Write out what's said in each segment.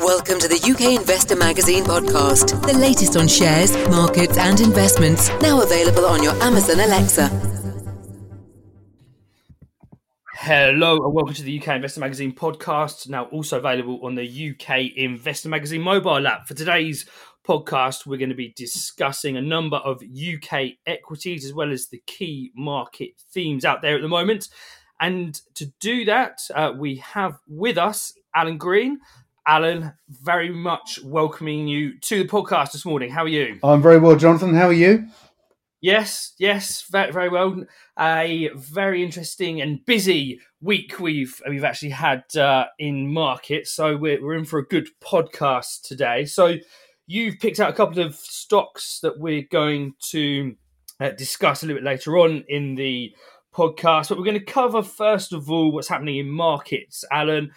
Welcome to the UK Investor Magazine podcast, the latest on shares, markets, and investments. Now available on your Amazon Alexa. Hello and welcome to the UK Investor Magazine podcast. Now also available on the UK Investor Magazine mobile app. For today's podcast, we're going to be discussing a number of UK equities as well as the key market themes out there at the moment. And to do that, uh, we have with us Alan Green. Alan, very much welcoming you to the podcast this morning. How are you? I'm very well, Jonathan. How are you? Yes, yes, very, very well. A very interesting and busy week we've we've actually had uh, in market, so we're, we're in for a good podcast today. So you've picked out a couple of stocks that we're going to uh, discuss a little bit later on in the podcast. But we're going to cover, first of all, what's happening in markets. Alan,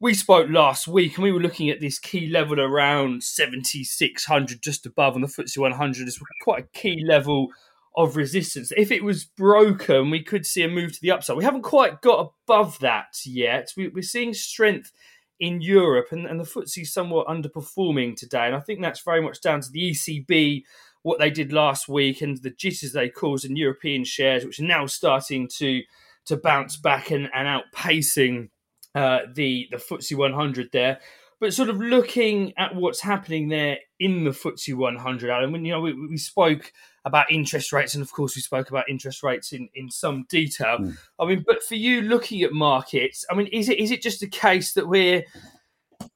we spoke last week and we were looking at this key level around 7,600, just above on the FTSE 100. It's quite a key level of resistance. If it was broken, we could see a move to the upside. We haven't quite got above that yet. We, are seeing strength in Europe and, and the FTSE is somewhat underperforming today. And I think that's very much down to the ECB what they did last week and the jitters they caused in European shares, which are now starting to to bounce back and, and outpacing uh, the the FTSE 100 there. But sort of looking at what's happening there in the FTSE 100, Alan, when you know we, we spoke about interest rates, and of course we spoke about interest rates in, in some detail. Mm. I mean, but for you looking at markets, I mean, is it is it just a case that we're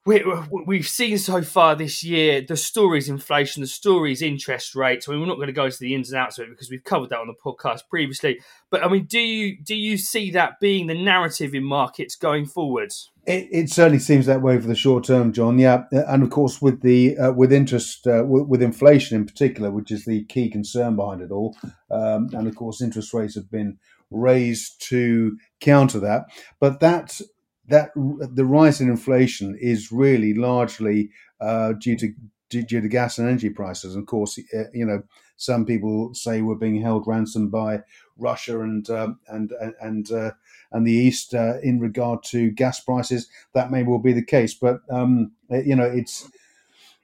we have seen so far this year the stories inflation, the stories interest rates. I mean, we're not going to go into the ins and outs of it because we've covered that on the podcast previously. But I mean, do you do you see that being the narrative in markets going forward? It, it certainly seems that way for the short term, John. Yeah, and of course with the uh, with interest uh, with, inflation in particular, which is the key concern behind it all, um, and of course interest rates have been raised to counter that. But that that the rise in inflation is really largely uh, due to due, to gas and energy prices. And of course, uh, you know, some people say we're being held ransom by Russia and um, and and uh, and the East uh, in regard to gas prices. That may well be the case, but um, you know, it's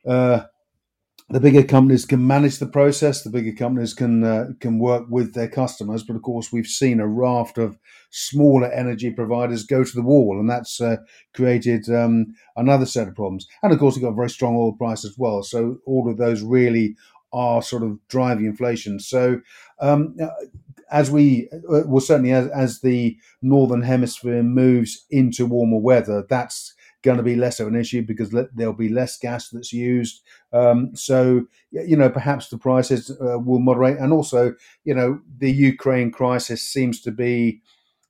uh, the bigger companies can manage the process. The bigger companies can uh, can work with their customers. But of course, we've seen a raft of smaller energy providers go to the wall, and that's uh, created um, another set of problems. And of course, we've got a very strong oil price as well. So all of those really are sort of driving inflation. So um, as we uh, well certainly as, as the northern hemisphere moves into warmer weather, that's going to be less of an issue because there'll be less gas that's used. Um, so, you know, perhaps the prices uh, will moderate. And also, you know, the Ukraine crisis seems to be,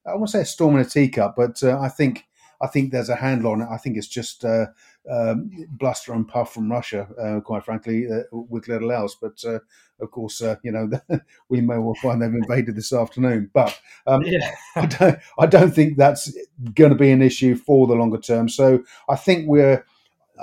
I won't say a storm in a teacup, but uh, I think I think there's a handle on it. I think it's just uh, um, bluster and puff from Russia, uh, quite frankly, uh, with little else. But uh, of course, uh, you know, we may well find they've invaded this afternoon. But um, yeah. I, don't, I don't think that's going to be an issue for the longer term. So I think we're,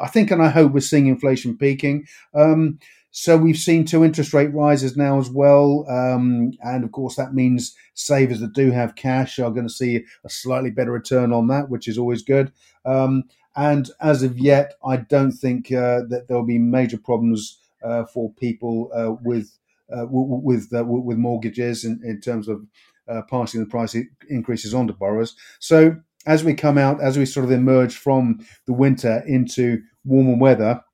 I think and I hope we're seeing inflation peaking. Um, so we've seen two interest rate rises now as well, um, and of course that means savers that do have cash are going to see a slightly better return on that, which is always good. Um, and as of yet, I don't think uh, that there'll be major problems uh, for people uh, with uh, with uh, with mortgages in, in terms of uh, passing the price increases on to borrowers. So as we come out, as we sort of emerge from the winter into warmer weather,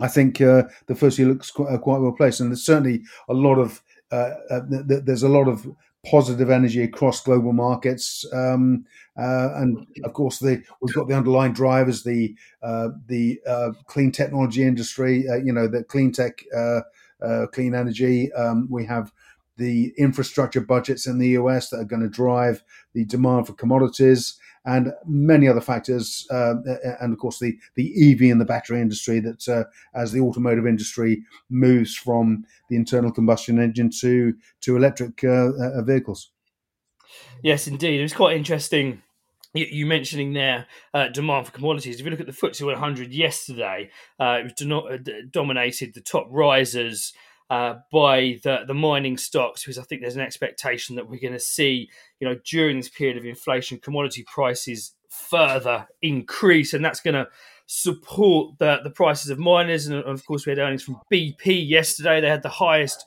I think uh, the first year looks quite, uh, quite, well placed, and there's certainly a lot of uh, uh, th- there's a lot of positive energy across global markets, um, uh, and of course the we've got the underlying drivers, the uh, the clean technology industry, you know, the clean tech, clean energy. Um, we have the infrastructure budgets in the US that are going to drive the demand for commodities and many other factors, uh, and of course the the EV and the battery industry. That uh, as the automotive industry moves from the internal combustion engine to to electric uh, uh vehicles. Yes, indeed, it was quite interesting. You mentioning there uh, demand for commodities. If you look at the FTSE 100 yesterday, uh, it was do- dominated the top risers uh, by the, the mining stocks because I think there's an expectation that we're going to see, you know, during this period of inflation, commodity prices further increase, and that's going to support the, the prices of miners. And of course, we had earnings from BP yesterday. They had the highest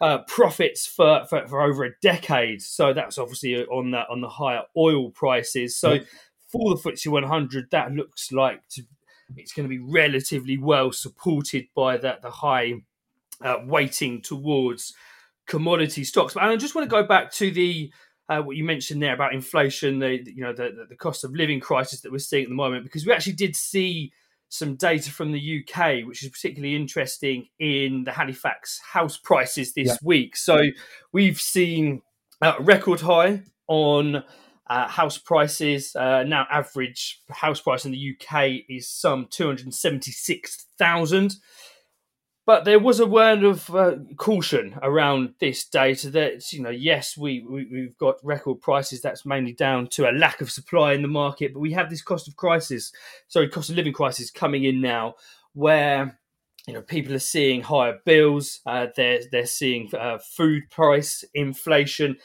uh, profits for, for, for, over a decade. So that's obviously on that on the higher oil prices. So for the FTSE 100, that looks like to, it's going to be relatively well supported by that the high uh, weighting towards commodity stocks. But I just want to go back to the uh, what you mentioned there about inflation, the you know the, the cost of living crisis that we're seeing at the moment, because we actually did see some data from the UK, which is particularly interesting in the Halifax house prices this yeah. week. So we've seen a record high on uh, house prices. Uh, now, average house price in the UK is some two hundred seventy-six thousand. But there was a word of uh, caution around this data that, you know, yes, we, we, have got record prices. That's mainly down to a lack of supply in the market. But we have this cost of crisis, sorry, cost of living crisis coming in now where, you know, people are seeing higher bills. Uh, they're, they're seeing uh, food price inflation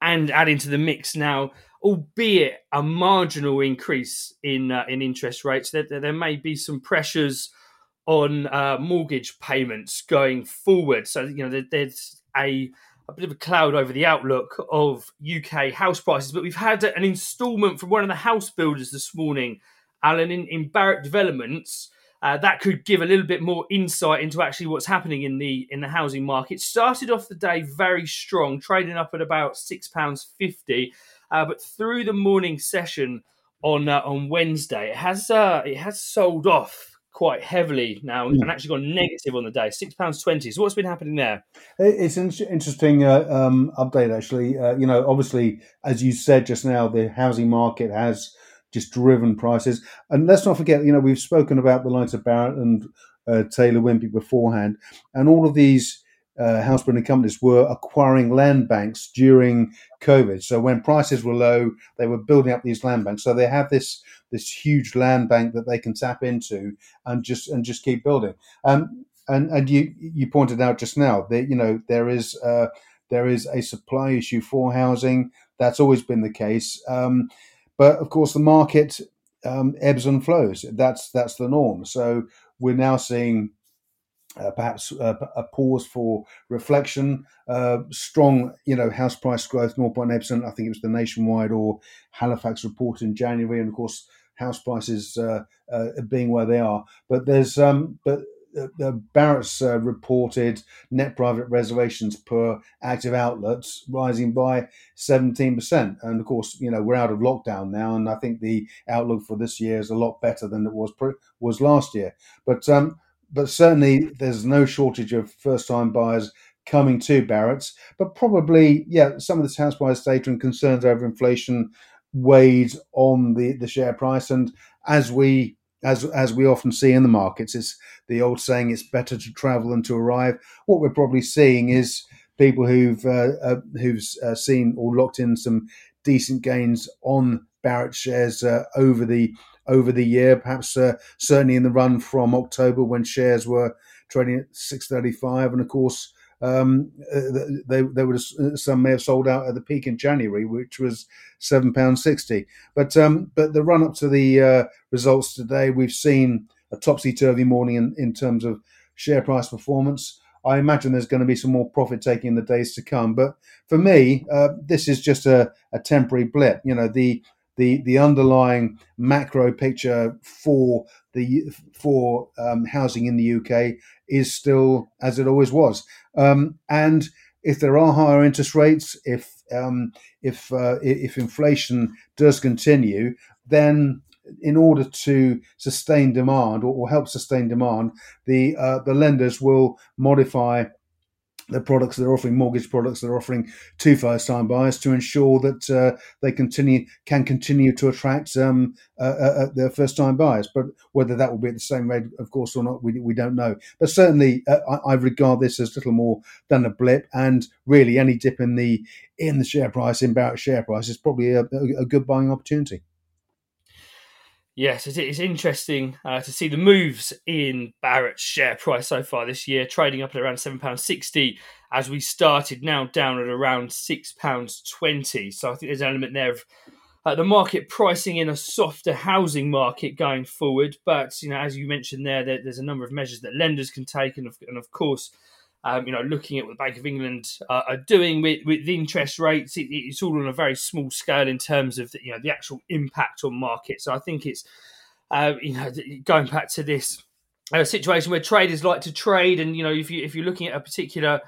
and adding to the mix now, albeit a marginal increase in, uh, in interest rates, there, there may be some pressures – on uh, mortgage payments going forward. So you know there's a a bit of a cloud over the outlook of UK house prices. But we've had an instalment from one of the house builders this morning, Alan, in, in Barratt Developments. Uh, that could give a little bit more insight into actually what's happening in the in the housing market. Started off the day very strong, trading up at about six pounds fifty, uh, but through the morning session on uh, on Wednesday, it has uh, it has sold off quite heavily now and actually gone negative on the day, six pounds twenty. So what's been happening there? It's an interesting uh, um, update, actually. Uh, you know, obviously, as you said just now, the housing market has just driven prices, and let's not forget, you know, we've spoken about the likes of Barratt and uh, Taylor Wimpey beforehand, and all of these uh, house building companies were acquiring land banks during COVID. So when prices were low, they were building up these land banks. So they have this this huge land bank that they can tap into and just and just keep building. Um, and and you you pointed out just now that you know there is uh, there is a supply issue for housing. That's always been the case. Um, but of course, the market um, ebbs and flows. That's that's the norm. So we're now seeing uh, perhaps uh, a pause for reflection. Uh, strong, you know, house price growth, 0.8%. I think it was the nationwide or Halifax report in January, and of course, house prices uh, uh, being where they are. But there's, um, but Barratt's reported net private reservations per active outlets rising by 17%. And of course, you know, we're out of lockdown now, and I think the outlook for this year is a lot better than it was was last year. But um, but certainly there's no shortage of first time buyers coming to Barratt's. But probably, yeah, some of this house price data and concerns over inflation weighed on the, the share price. And as we as as we often see in the markets, it's the old saying: "It's better to travel than to arrive." What we're probably seeing is people who've uh, uh, who've uh, seen or locked in some decent gains on Barratt shares uh, over the over the year, perhaps uh, certainly in the run from October when shares were trading at 635. And of course, um, uh, they, they would have, some may have sold out at the peak in January, which was seven pounds sixty. But um, but the run up to the uh, results today, we've seen a topsy turvy morning in, in terms of share price performance. I imagine there's going to be some more profit taking in the days to come. But for me, uh, this is just a, a temporary blip. You know, the the the underlying macro picture for the for um, housing in the UK is still as it always was. Um, and if there are higher interest rates, if um, if uh, if inflation does continue, then in order to sustain demand or, or help sustain demand, the uh, the lenders will modify the products they're offering, mortgage products they're offering to first-time buyers to ensure that uh, they continue can continue to attract um, uh, uh, uh their first-time buyers. But whether that will be at the same rate, of course, or not, we, we don't know. But certainly, uh, I, I, regard this as little more than a blip, and really, any dip in the in the share price, in Barratt share price, is probably a, a good buying opportunity. Yes, it's interesting uh, to see the moves in Barratt's share price so far this year, trading up at around £7.60 as we started, now down at around £6.20. So I think there's an element there of uh, the market pricing in a softer housing market going forward. But you know, as you mentioned there, there there's a number of measures that lenders can take, and of, and of course, um, you know, looking at what the Bank of England uh, are doing with, with the interest rates, it, it's all on a very small scale in terms of the, you know the actual impact on markets. So I think it's uh, you know going back to this uh, situation where traders like to trade, and you know if you if you're looking at a particular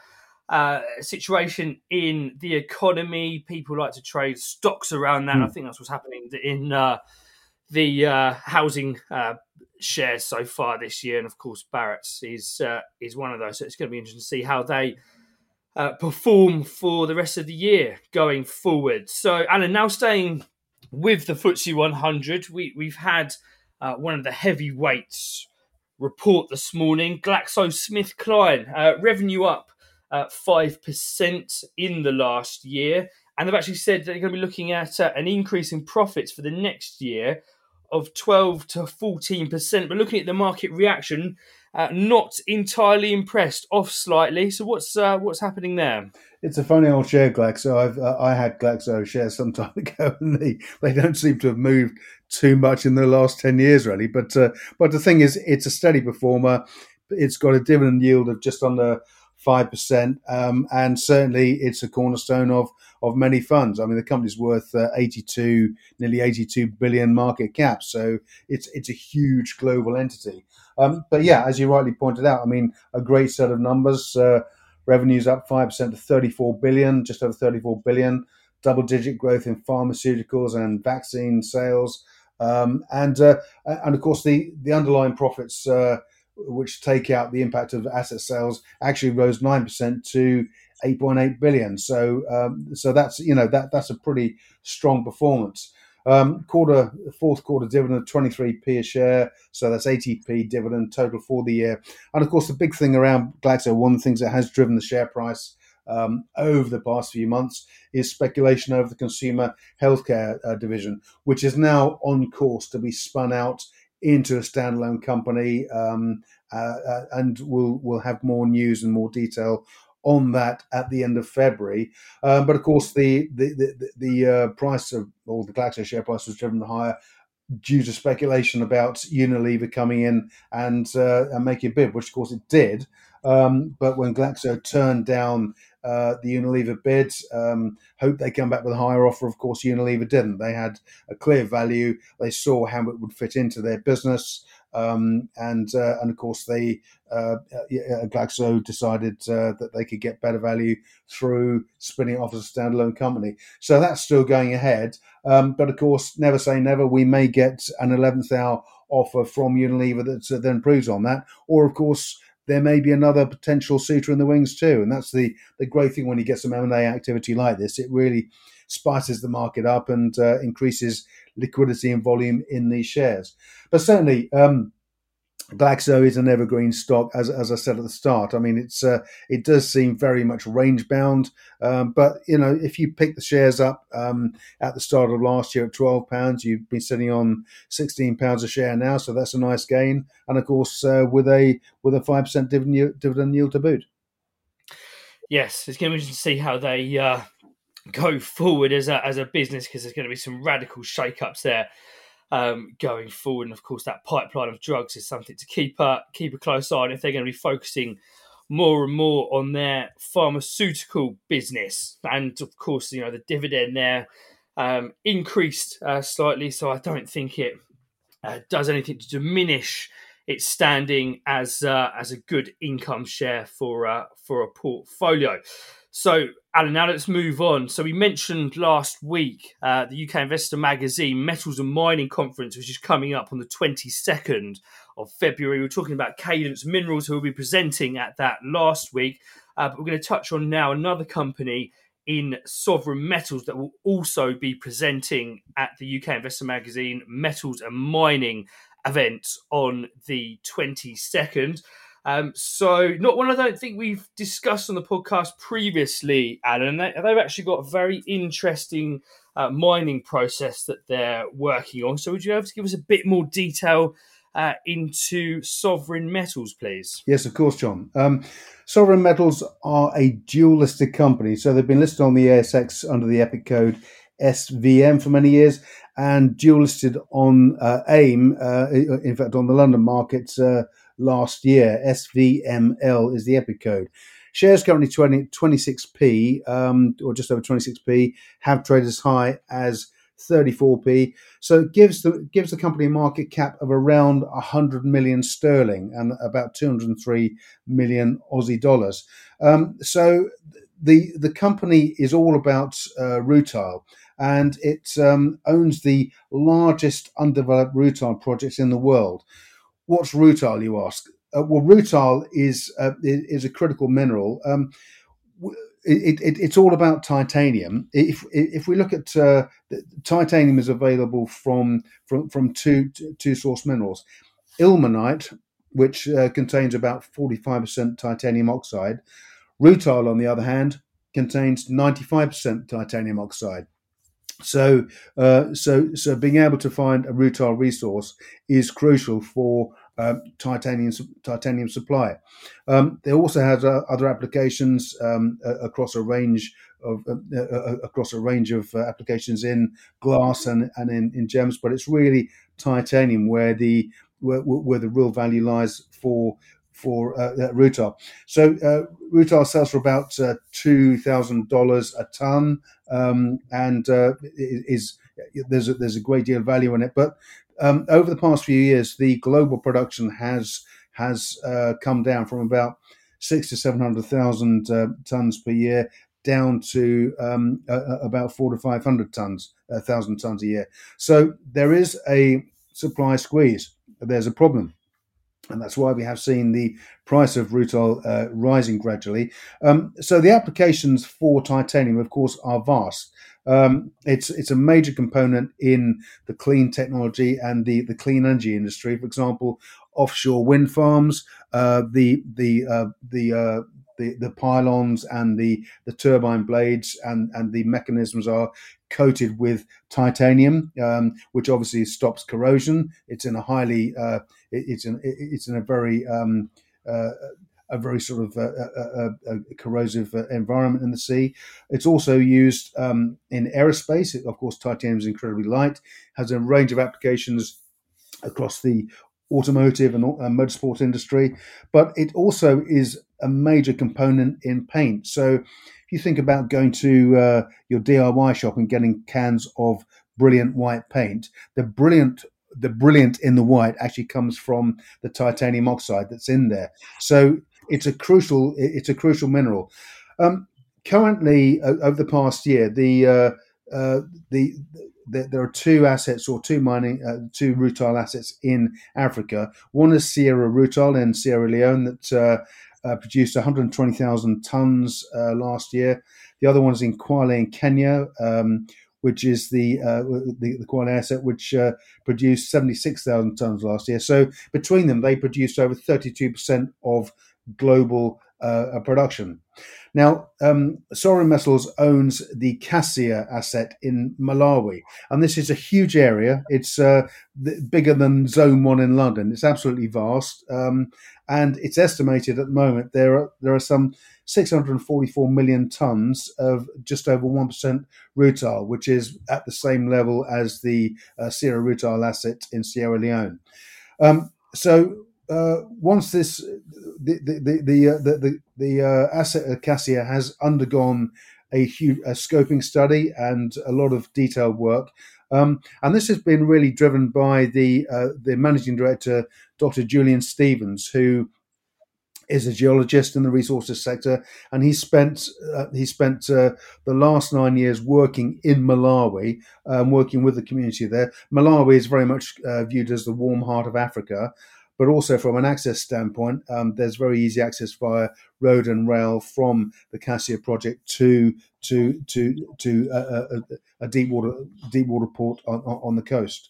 uh, situation in the economy. People like to trade stocks around that. Mm. I think that's what's happening in uh, the uh, housing uh, shares so far this year, and of course Barratt's is uh, is one of those. So it's going to be interesting to see how they. perform for the rest of the year going forward. So, Alan, now staying with the FTSE 100, we, we've had one of the heavyweights report this morning. GlaxoSmithKline, uh, revenue up uh, 5% in the last year. And they've actually said they're going to be looking at uh, an increase in profits for the next year of 12 to 14%. But looking at the market reaction, uh, not entirely impressed, off slightly. So what's uh, what's happening there? It's a funny old share, Glaxo. I've uh, I had Glaxo shares some time ago, and they, they don't seem to have moved too much in the last ten years, really. But uh, but the thing is, it's a steady performer. It's got a dividend yield of just under five percent, um, and certainly it's a cornerstone of of many funds. I mean, the company's worth uh, eighty two, nearly eighty two billion market cap, so it's it's a huge global entity. Um, but yeah, as you rightly pointed out, I mean, a great set of numbers. Uh, revenues up five percent to thirty four billion, just over thirty four billion. Double digit growth in pharmaceuticals and vaccine sales. Um, and uh, and of course the the underlying profits uh, which take out the impact of asset sales, actually rose nine percent to 8.8 billion. So, um, so that's you know that that's a pretty strong performance. Um, quarter fourth quarter dividend of 23p a share, so that's 80p dividend total for the year. And of course, the big thing around Glaxo, one of the things that has driven the share price um, over the past few months is speculation over the consumer healthcare uh, division, which is now on course to be spun out into a standalone company, um, uh, uh, and we'll we'll have more news and more detail on that at the end of February. Um, but of course, the the the, the uh, price of or the Glaxo share price was driven higher due to speculation about Unilever coming in and uh, and making a bid, which of course it did. Um, but when Glaxo turned down uh, the Unilever bid. Um, hope they come back with a higher offer. Of course, Unilever didn't. They had a clear value. They saw how it would fit into their business. Um, and uh, and of course they uh, uh Glaxo decided uh, that they could get better value through spinning off as a standalone company. So that's still going ahead. Um, but of course, never say never. We may get an eleventh hour offer from Unilever that then proves on that, or of course there may be another potential suitor in the wings too. And that's the the great thing when you get some M and A activity like this. It really spices the market up and uh, increases liquidity and volume in these shares. But certainly. Um, Glaxo is an evergreen stock, as, as I said at the start. I mean, it's uh, it does seem very much range bound, um, but you know, if you pick the shares up um, at the start of last year at twelve pounds, you've been sitting on sixteen pounds a share now, so that's a nice gain. And of course, uh, with a with a five percent dividend dividend yield to boot. Yes, it's going to be interesting to see how they uh, go forward as a as a business because there's going to be some radical shake-ups there um, going forward. And of course, that pipeline of drugs is something to keep uh, keep a close eye on if they're going to be focusing more and more on their pharmaceutical business. And of course, you know the dividend there um, increased uh, slightly, so I don't think it uh, does anything to diminish its standing as uh, as a good income share for uh, for a portfolio. So, Alan, now let's move on. So, we mentioned last week uh, the UK Investor Magazine Metals and Mining Conference, which is coming up on the 22nd of February. We are talking about Cadence Minerals, who will be presenting at that last week. Uh, but we're going to touch on now another company in sovereign metals that will also be presenting at the UK Investor Magazine Metals and Mining event on the 22nd. Um, so, not one I don't think we've discussed on the podcast previously, Alan. They, have actually got a very interesting uh, mining process that they're working on. So, would you be able to give us a bit more detail uh, into Sovereign Metals, please? Yes, of course, John. Um, Sovereign Metals are a dual listed company. So, they've been listed on the ASX under the EPIC code SVM for many years and dual listed on uh, AIM, uh, in fact, on the London markets uh, last year. SVML is the EPIC code. Shares currently 20, 26p, um, or just over 26p, have traded as high as 34p. So it gives the gives the company a market cap of around 100 million sterling and about 203 million Aussie dollars. Um, so the the company is all about uh, rutile and it um, owns the largest undeveloped rutile projects in the world. What's rutile, you ask? Uh, well, rutile is uh, is a critical mineral. Um, it, it, it's all about titanium. If if we look at uh, titanium is available from from from two two source minerals, ilmenite, which uh, contains about forty five percent titanium oxide. Rutile, on the other hand, contains ninety five percent titanium oxide. So, uh, so, so being able to find a rutile resource is crucial for um, titanium titanium supply. Um, it also has uh, other applications um, across a range of uh, uh, uh, across a range of uh, applications in glass and, and in, in gems, but it's really titanium where the where, where the real value lies for for uh, uh. So uh, rutile sells for about uh, two thousand dollars a ton, um, and uh, is there's a, there's a great deal of value in it. But um, over the past few years, the global production has has uh, come down from about six to seven hundred thousand tons per year down to um, about four to five hundred tons, a thousand tons a year. So there is a supply squeeze. There's a problem and that's why we have seen the price of rutile uh, rising gradually. Um, so the applications for titanium, of course, are vast. Um, it's it's a major component in the clean technology and the, the clean energy industry. For example, offshore wind farms, uh, the the uh, the uh, the, the pylons and the, the turbine blades and, and the mechanisms are coated with titanium, um, which obviously stops corrosion. It's in a highly, uh, it, it's in it's in a very um, uh, a very sort of uh, uh, uh, corrosive environment in the sea. It's also used um, in aerospace. It, of course, titanium is incredibly light, has a range of applications across the automotive and motorsport industry, but it also is a major component in paint. So if you think about going to uh, your DIY shop and getting cans of brilliant white paint, the brilliant the brilliant in the white actually comes from the titanium oxide that's in there. So it's a crucial it's a crucial mineral. Um, currently, uh, over the past year, the uh, uh, the there are two assets or two mining, uh, two rutile assets in Africa. One is Sierra Rutile in Sierra Leone that uh, uh, produced 120,000 tons last year. The other one is in Kwale in Kenya, um, which is the, uh, the, the asset, which uh, produced 76,000 tons last year. So between them, they produced over 32% of global uh, production. Now, um, Sovereign Metals owns the Kasiya asset in Malawi, and this is a huge area. It's uh, bigger than Zone One in London. It's absolutely vast, um, and it's estimated at the moment there are there are some 644 million tons of just over one percent rutile, which is at the same level as the uh, Sierra rutile asset in Sierra Leone. Um, so uh, once this the the the uh, the, the, the uh, asset has undergone a huge a scoping study and a lot of detailed work. Um, and this has been really driven by the uh, the managing director, Dr. Julian Stephens, who is a geologist in the resources sector, and he spent uh, he spent uh, the last nine years working in Malawi, um, working with the community there. Malawi is very much uh, viewed as the warm heart of Africa, but also from an access standpoint, um, there's very easy access via road and rail from the Kasiya project to to to to a, a, a deep water deep water port on, on the coast.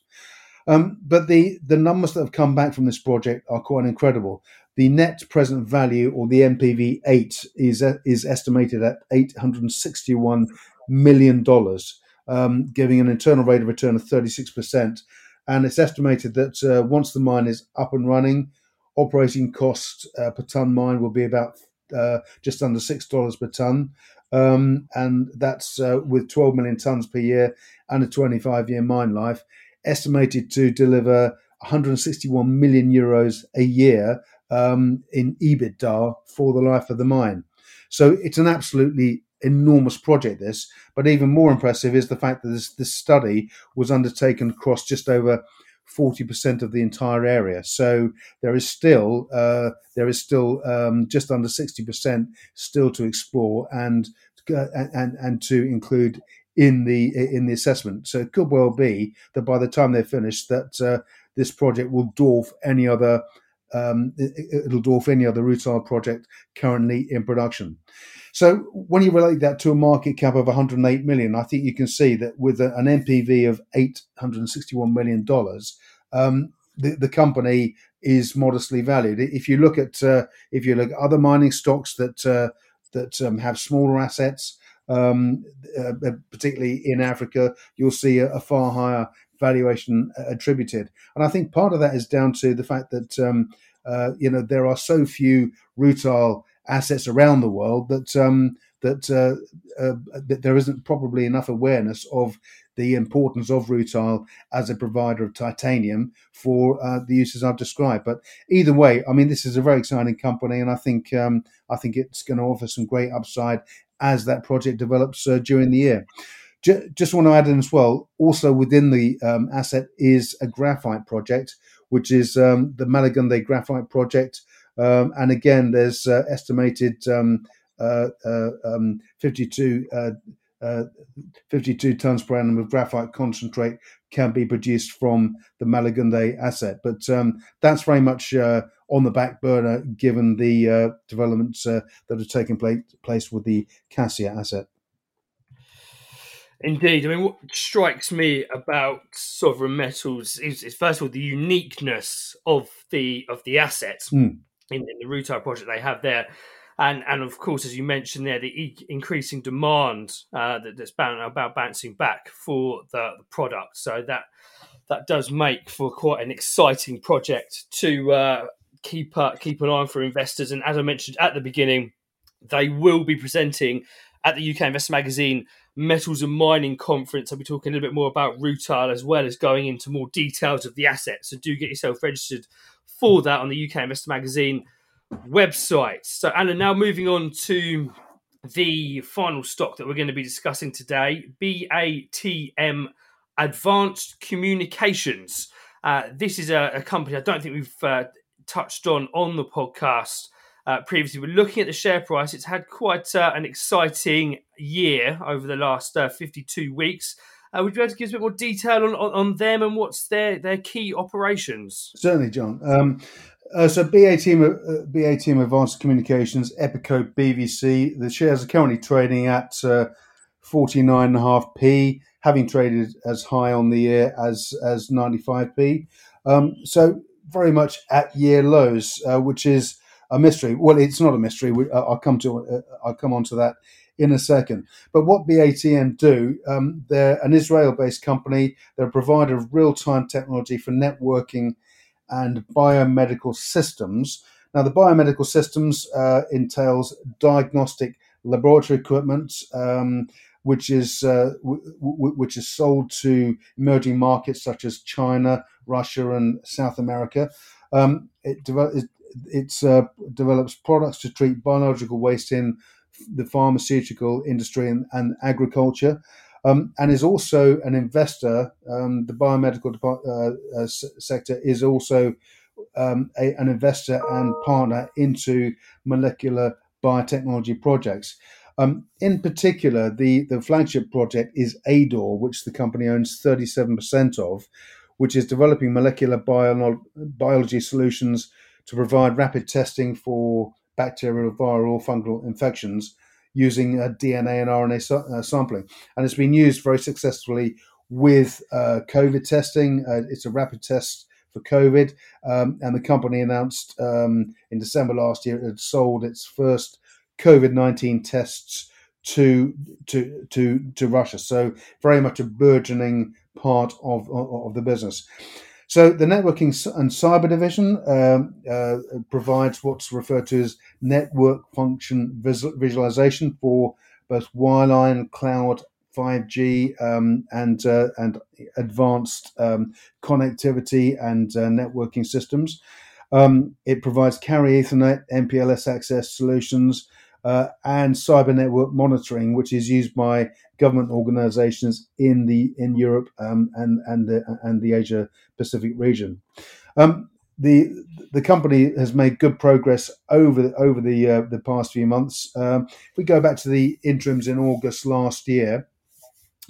Um, but the the numbers that have come back from this project are quite incredible. The net present value, or the NPV eight, is is estimated at eight hundred and sixty one million dollars, um, giving an internal rate of return of thirty six percent. And it's estimated that uh, once the mine is up and running, operating cost uh, per ton mine will be about uh, just under six dollars per ton, um, and that's uh, with 12 million tons per year and a 25 year mine life, estimated to deliver 161 million euros a year um, in EBITDA for the life of the mine. So it's an absolutely enormous project. This, but even more impressive is the fact that this, this study was undertaken across just over 40% of the entire area. So there is still uh, there is still um, just under 60% still to explore and uh, and and to include in the in the assessment. So it could well be that by the time they're finished, that uh, this project will dwarf any other. Um, it, will dwarf any other rutile project currently in production. So when you relate that to a market cap of 108 million, I think you can see that with an NPV of 861 million dollars, um, the, the company is modestly valued. If you look at uh, if you look at other mining stocks that uh, that um, have smaller assets, um, uh particularly in Africa, you'll see a, a, far higher valuation uh, attributed. And I think part of that is down to the fact that um, uh, you know there are so few rutile assets around the world that um, that, uh, uh, that there isn't probably enough awareness of the importance of rutile as a provider of titanium for uh, the uses I've described. But either way, I mean, this is a very exciting company, and I think um, I think it's going to offer some great upside as that project develops uh, during the year. Just want to add in as well. Also within the um, asset is a graphite project, which is um, the Malingunde Graphite Project, um, and again, there's uh, estimated um, uh, uh, um, 52, uh, 52 tons per annum of graphite concentrate can be produced from the Malingunde asset. But um, that's very much uh, on the back burner given the uh, developments uh, that taken place, place with the Kasiya asset. Indeed. I mean, what strikes me about sovereign metals is, is first of all the uniqueness of the of the assets. Mm in, in the rutile project they have there. And, and of course, as you mentioned there, the e- increasing demand uh, that, that's bound, about bouncing back for the, the, product. So that that does make for quite an exciting project to uh, keep uh, keep an eye on for investors. And as I mentioned at the beginning, they will be presenting at the UK Investor Magazine Metals and Mining Conference. I'll be talking a little bit more about rutile as well as going into more details of the assets. So do get yourself registered for that on the UK Investor Magazine website. So, Anna, now moving on to the final stock that we're going to be discussing today BATM Advanced Communications. Uh, this is a, a, company I don't think we've uh, touched on on the podcast uh, previously. We're looking at the share price. It's had quite uh, an exciting year over the last uh, 52 weeks. Uh, would you be able to give us a bit more detail on, on, on, them and what's their, their key operations? Certainly, John. Um, uh, so BATM, uh, BATM Advanced Communications, Epico BVC. The shares are currently trading at uh, 49.5p, having traded as high on the year as as 95p. Um, so very much at year lows, uh, which is a mystery. Well, it's not a mystery. We, I'll come to uh, I'll come on to that in a second. But what BATM do, um, they're an Israel based company. They're a provider of real time technology for networking and biomedical systems. Now, the biomedical systems uh, entails diagnostic laboratory equipment, um, which is uh, w- w- which is sold to emerging markets such as China, Russia, and South America. Um, it, de- it's, uh, develops products to treat biological waste in the pharmaceutical industry and, and agriculture, um, and is also an investor. Um, the biomedical uh, uh, sector is also um, a, an investor and partner into molecular biotechnology projects. Um, in particular, the, the flagship project is ADOR, which the company owns 37% of, which is developing molecular bio- biology solutions to provide rapid testing for bacterial, viral, fungal infections using DNA and RNA uh, sampling. And it's been used very successfully with uh, COVID testing. Uh, it's a rapid test for COVID. Um, and the company announced um, in December last year it had sold its first COVID 19 tests to, to, to, to Russia. So, very much a burgeoning part of, of, of the business. So the networking and cyber division um, uh, provides what's referred to as network function virtualization for both wireline, cloud, 5G, um, and uh, and advanced um, connectivity and uh, networking systems. Um, it provides carrier Ethernet, MPLS access solutions, uh, and cyber network monitoring, which is used by government organisations in the in Europe um, and and the and the Asia Pacific region. Um, the the company has made good progress over over the uh, the past few months. Um, if we go back to the interims in August last year,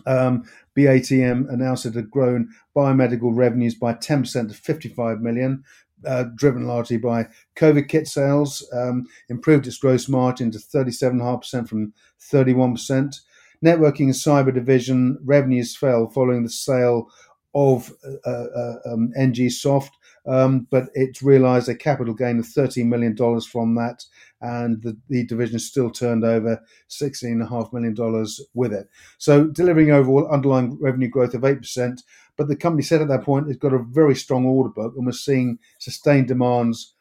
um, BATM announced it had grown biomedical revenues by 10% to 55 million, uh, driven largely by COVID kit sales, um, improved its gross margin to 37.5% from 31%. Networking and cyber division revenues fell following the sale of uh, uh, um, NG Soft, um, but it's realised a capital gain of $13 million from that, and the, the division still turned over $16.5 million with it. So delivering overall underlying revenue growth of 8%, but the company said at that point it's got a very strong order book and was seeing sustained demands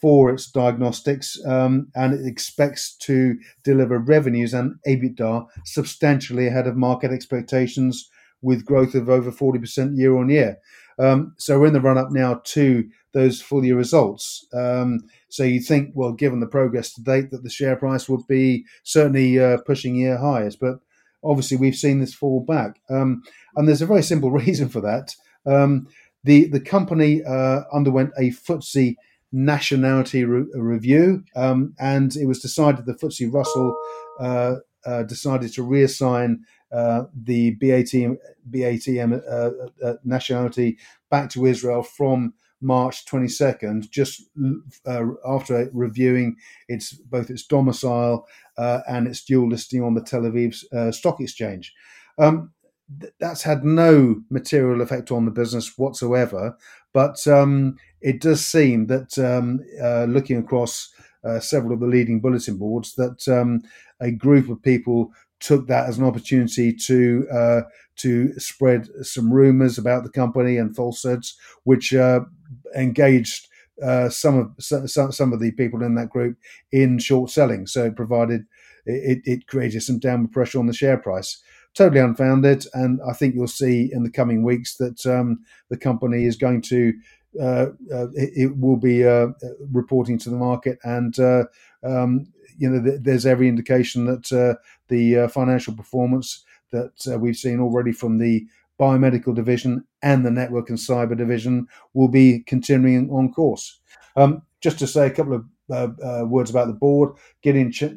for its diagnostics, um, and it expects to deliver revenues and EBITDA substantially ahead of market expectations with growth of over 40% year on year. Um, so we're in the run up now to those full year results. Um, so you think, well, given the progress to date, that the share price would be certainly uh, pushing year highs, but obviously we've seen this fall back, um, and there's a very simple reason for that. Um, the the company uh, underwent a FTSE nationality re- review, um, and it was decided the FTSE Russell uh, uh, decided to reassign uh, the BATM, BATM uh, uh, nationality back to Israel from March 22nd, just uh, after reviewing its both its domicile uh, and its dual listing on the Tel Aviv Stock Exchange. Um, th- that's had no material effect on the business whatsoever, but um, it does seem that um, looking across several of the leading bulletin boards, that um, a group of people took that as an opportunity to uh, to spread some rumours about the company and falsehoods, which uh, engaged uh, some of some, some of the people in that group in short selling. So it provided it, it created some downward pressure on the share price. Totally unfounded, and I think you'll see in the coming weeks that um, the company is going to uh, uh, it, it, will be uh, reporting to the market and uh, um, you know, th- there's every indication that uh, the uh, financial performance that uh, we've seen already from the biomedical division and the network and cyber division will be continuing on course. Um, just to say a couple of uh, words about the board. Gideon Ch-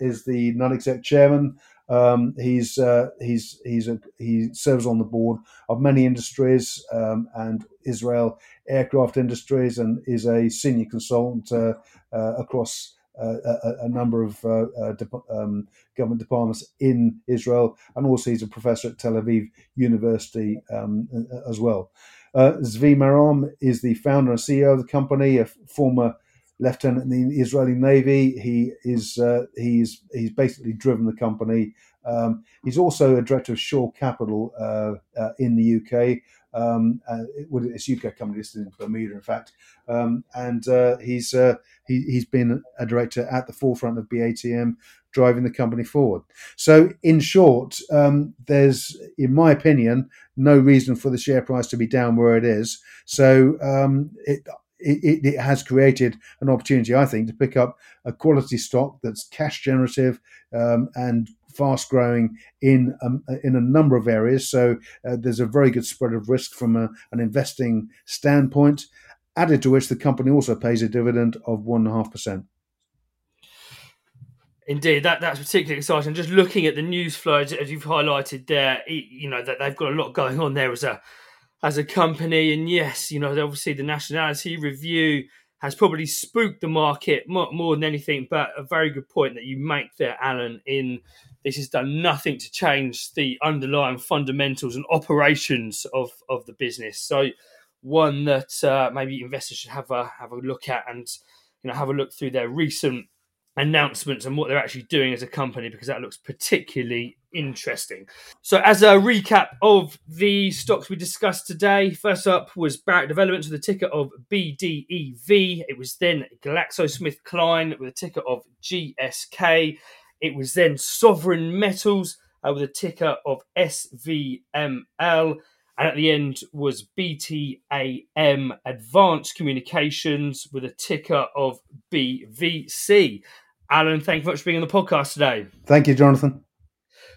is the non-exec chairman. Um, he's uh, he's he's a, he serves on the board of many industries um, and Israel aircraft industries, and is a senior consultant uh, uh, across a, a, number of uh, uh, um, government departments in Israel, and also he's a professor at Tel Aviv University um, as well. Uh, Zvi Marom is the founder and CEO of the company, a former lieutenant in the Israeli Navy. He is uh, he's he's basically driven the company. Um, he's also a director of Shore Capital uh, uh, in the UK. Um, uh, it's UK company listed in Bermuda, in fact, um, and uh, he's uh, he, he's been a director at the forefront of BATM, driving the company forward. So, in short, um, there's, in my opinion, no reason for the share price to be down where it is. So, um, it, it, it, has created an opportunity, I think, to pick up a quality stock that's cash generative um, and fast growing in um, in a number of areas. So uh, there's a very good spread of risk from a, an investing standpoint. Added to which, the company also pays a dividend of one and a half percent. Indeed, that that's particularly exciting. Just looking at the news flow as, as you've highlighted there, you know that they've got a lot going on there as a as a company, and yes, you know obviously the nationality review has probably spooked the market more, more, than anything. But a very good point that you make there, Alan. In this has done nothing to change the underlying fundamentals and operations of of the business. So one that uh, maybe investors should have a have a look at and you know have a look through their recent announcements and what they're actually doing as a company because that looks particularly interesting. So, as a recap of the stocks we discussed today, first up was Barratt Developments with a ticker of BDEV. It was then GlaxoSmithKline with a ticker of GSK. It was then Sovereign Metals uh, with a ticker of SVML. And at the end was BATM Advanced Communications with a ticker of BVC. Alan, thank you very much for being on the podcast today. Thank you, Jonathan.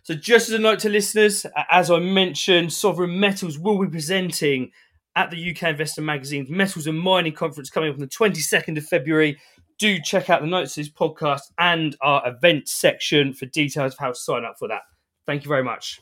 So, just as a note to listeners, as I mentioned, Sovereign Metals will be presenting at the UK Investor Magazine's Metals and Mining Conference coming up on the 22nd of February. Do check out the notes of this podcast and our events section for details of how to sign up for that. Thank you very much.